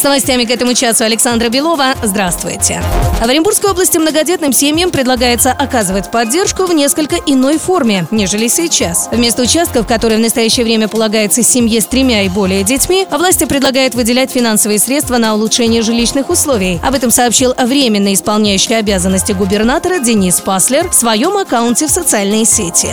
С новостями к этому часу Александра Белова. Здравствуйте. В Оренбургской области многодетным семьям предлагается оказывать поддержку в несколько иной форме, нежели сейчас. Вместо участков, которые в настоящее время полагается семье с тремя и более детьми, власти предлагают выделять финансовые средства на улучшение жилищных условий. Об этом сообщил временно исполняющий обязанности губернатора Денис Паслер в своем аккаунте в социальной сети.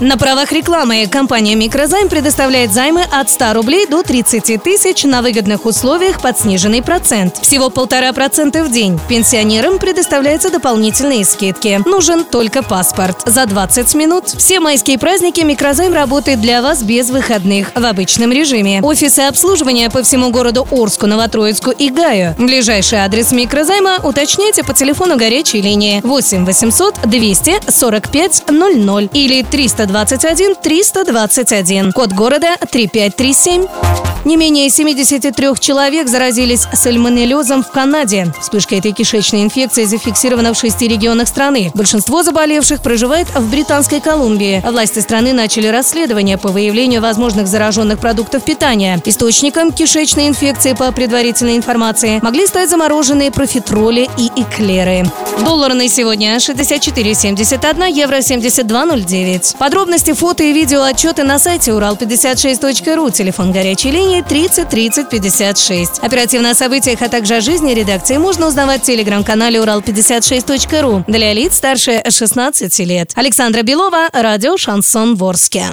На правах рекламы компания «Микрозайм» предоставляет займы от 100 рублей до 30 тысяч на выгодных условиях под сниженный процент. Всего полтора процента в день. Пенсионерам предоставляются дополнительные скидки. Нужен только паспорт. За 20 минут. Все майские праздники «Микрозайм» работает для вас без выходных в обычном режиме. Офисы обслуживания по всему городу Орску, Новотроицку и Гаю. Ближайший адрес «Микрозайма» уточняйте по телефону горячей линии 8 800 245 00 или 321 321. Код города 3537. Не менее 73 человек заразились сальмонеллезом в Канаде. Вспышка этой кишечной инфекции зафиксирована в шести регионах страны. Большинство заболевших проживает в Британской Колумбии. Власти страны начали расследование по выявлению возможных зараженных продуктов питания. Источником кишечной инфекции, по предварительной информации, могли стать замороженные профитроли и эклеры. Доллар на сегодня 64,71, евро 72,09. Подробности, фото и видео отчеты на сайте урал56.ру, телефон горячей линии 30 30 56. Оперативно о событиях, а также о жизни редакции можно узнавать в телеграм-канале урал56.ру для лиц старше 16 лет. Александра Белова, радио «Шансон Ворске».